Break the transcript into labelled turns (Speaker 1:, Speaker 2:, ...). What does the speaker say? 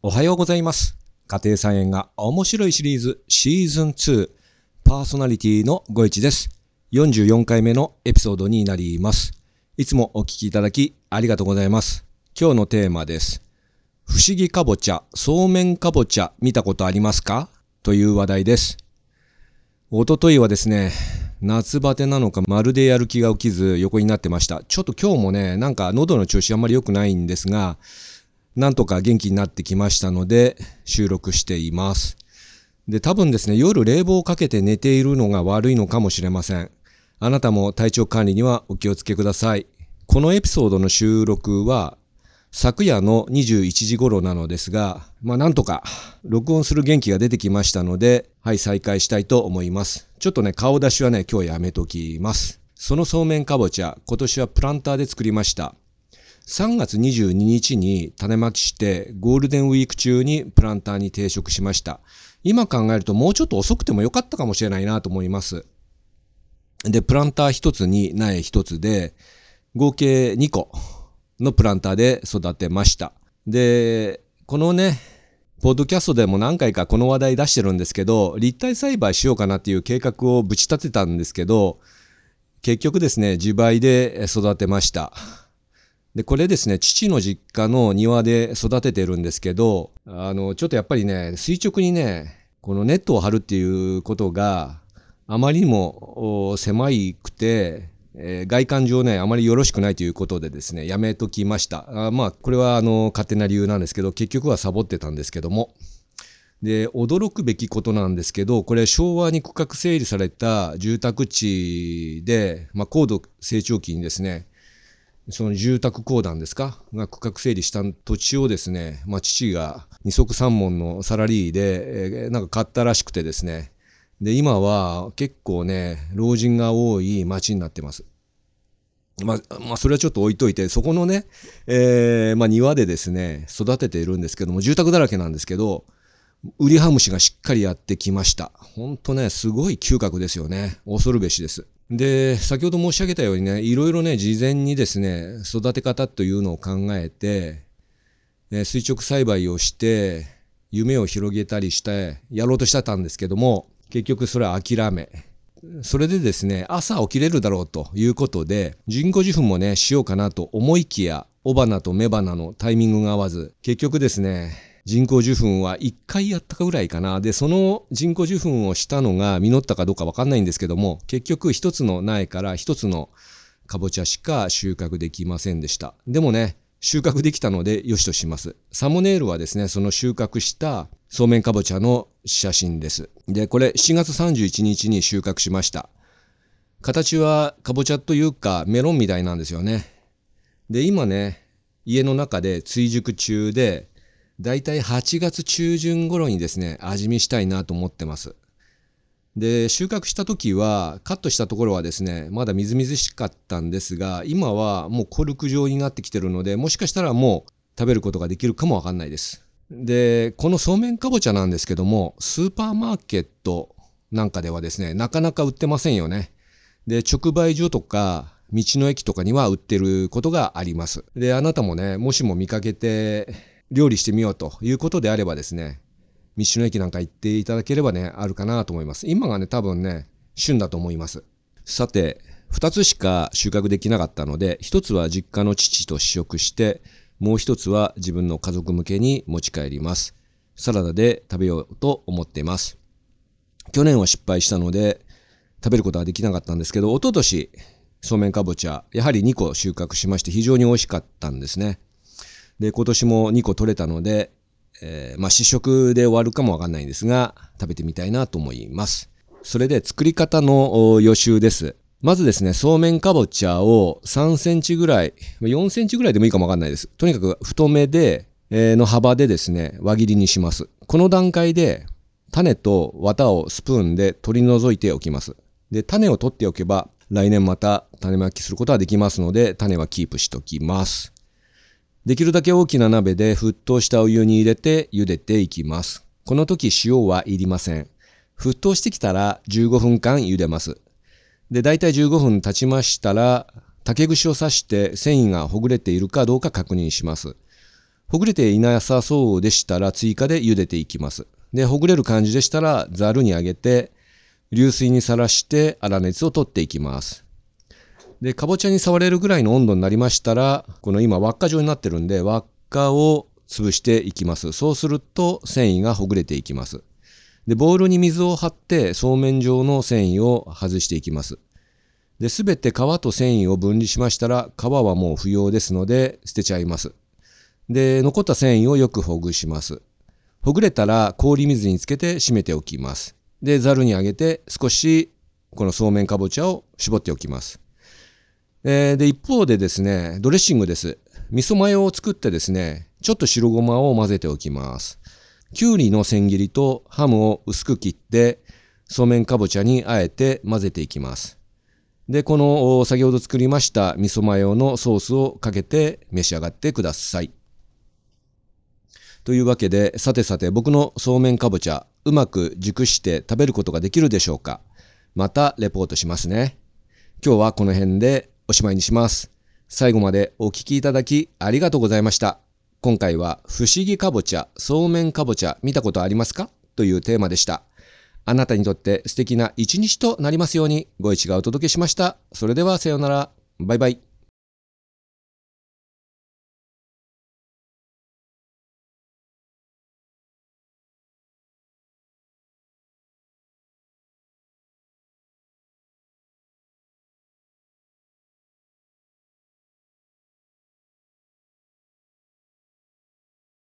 Speaker 1: おはようございます。家庭菜園が面白いシリーズシーズン2パーソナリティのご一です。44回目のエピソードになります。いつもお聞きいただきありがとうございます。今日のテーマです。不思議かぼちゃ、そうめんかぼちゃ見たことありますか？という話題です。おとといはですね、夏バテなのかまるでやる気が起きず横になってました。ちょっと今日もね、なんか喉の調子あんまり良くないんですが、なんとか元気になってきましたので収録しています。で、多分ですね、夜冷房をかけて寝ているのが悪いのかもしれません。あなたも体調管理にはお気をつけください。このエピソードの収録は昨夜の21時頃なのですが、まあなんとか録音する元気が出てきましたので、はい、再開したいと思います。ちょっとね、顔出しはね、今日やめときます。そのそうめんかぼちゃ、今年はプランターで作りました。3月22日に種まきしてゴールデンウィーク中にプランターに定食しました。今考えるともうちょっと遅くてもよかったかもしれないなと思います。で、プランター1つに苗1つで合計2個のプランターで育てました。で、このね、ポッドキャストでも何回かこの話題出してるんですけど、立体栽培しようかなっていう計画をぶち立てたんですけど、結局ですね、自培で育てました。で、これですね、父の実家の庭で育ててるんですけど、あの、ちょっとやっぱりね、垂直にね、このネットを張るっていうことがあまりにも狭いくて、えー外観上ね、あまりよろしくないということでですね、やめときました。あまあ、これはあの、勝手な理由なんですけど、結局はサボってたんですけども。で、驚くべきことなんですけど、これ昭和に区画整理された住宅地で、まあ、高度成長期にですね、その住宅公団ですか？が区画整理した土地をですね、まあ、父が二足三門のサラリーで、えーなんか買ったらしくてですね、で、今は結構ね、老人が多い町になってます。まあ、まあ、それはちょっと置いといて、そこのね、えーまあ、庭でですね、育てているんですけども、住宅だらけなんですけど、ウリハムシがしっかりやってきました。ほんとね、すごい嗅覚ですよね。恐るべしです。で、先ほど申し上げたようにね、いろいろね、事前にですね、育て方というのを考えて、ね垂直栽培をして、夢を広げたりして、やろうとしてたんですけども、結局それは諦め、それでですね、朝起きれるだろうということで、人工授粉もね、しようかなと思いきや、雄花と雌花のタイミングが合わず、結局ですね、人工授粉は1回やったかぐらいかな。で、その人工授粉をしたのが実ったかどうかわかんないんですけども、結局一つの苗から一つのかぼちゃしか収穫できませんでした。でもね、収穫できたので良しとします。サムネイルはですね、その収穫したそうめんかぼちゃの写真です。で、これ7月31日に収穫しました。形はかぼちゃというかメロンみたいなんですよね。で、今ね、家の中で追熟中で、だいたい8月中旬頃にですね、味見したいなと思ってます。で、収穫した時は、カットしたところはですね、まだみずみずしかったんですが、今はもうコルク状になってきてるので、もしかしたらもう食べることができるかもわかんないです。で、このそうめんかぼちゃなんですけども、スーパーマーケットなんかではですね、なかなか売ってませんよね。で、直売所とか、道の駅とかには売ってることがあります。で、あなたもね、もしも見かけて料理してみようということであればですね、道の駅なんか行っていただければね、あるかなと思います。今がね、多分ね、旬だと思います。さて、二つしか収穫できなかったので、一つは実家の父と試食して、もう一つは自分の家族向けに持ち帰ります。サラダで食べようと思っています。去年は失敗したので、食べることはできなかったんですけど、一昨年そうめんかぼちゃ、やはり2個収穫しまして非常に美味しかったんですね。で、今年も2個取れたので、えーまあ試食で終わるかもわかんないんですが、食べてみたいなと思います。それで作り方の予習です。まずですね、そうめんかぼちゃを3センチぐらい、4センチぐらいでもいいかもわかんないです。とにかく太めで、えーの幅でですね、輪切りにします。この段階で、種と綿をスプーンで取り除いておきます。で、種を取っておけば、来年また種まきすることはできますので、種はキープしときます。できるだけ大きな鍋で沸騰したお湯に入れて茹でていきます。この時塩はいりません。沸騰してきたら15分間茹でます。で、だいたい15分経ちましたら、竹串を刺して繊維がほぐれているかどうか確認します。ほぐれていなさそうでしたら追加で茹でていきます。で、ほぐれる感じでしたらざるにあげて、流水にさらして粗熱を取っていきます。で、かぼちゃに触れるぐらいの温度になりましたら、この今輪っか状になってるんで、輪っかを潰していきます。そうすると繊維がほぐれていきます。で、ボウルに水を張ってそうめん状の繊維を外していきます。で、すべて皮と繊維を分離しましたら、皮はもう不要ですので捨てちゃいます。で、残った繊維をよくほぐします。ほぐれたら氷水につけて締めておきます。で、ざるにあげて少しこのそうめんかぼちゃを絞っておきます。えー、で、一方でですね、ドレッシングです。味噌マヨを作ってですね、ちょっと白ごまを混ぜておきます。きゅうりの千切りとハムを薄く切って、そうめんかぼちゃにあえて混ぜていきます。で、この先ほど作りました味噌マヨのソースをかけて召し上がってください。というわけで、さてさて僕のそうめんかぼちゃ、うまく熟して食べることができるでしょうかまたレポートしますね。今日はこの辺でおしまいにします。最後までお聴きいただきありがとうございました。今回は不思議かぼちゃ、そうめんかぼちゃ見たことありますか？というテーマでした。あなたにとって素敵な一日となりますようにご一がお届けしました。それではさようなら。バイバイ。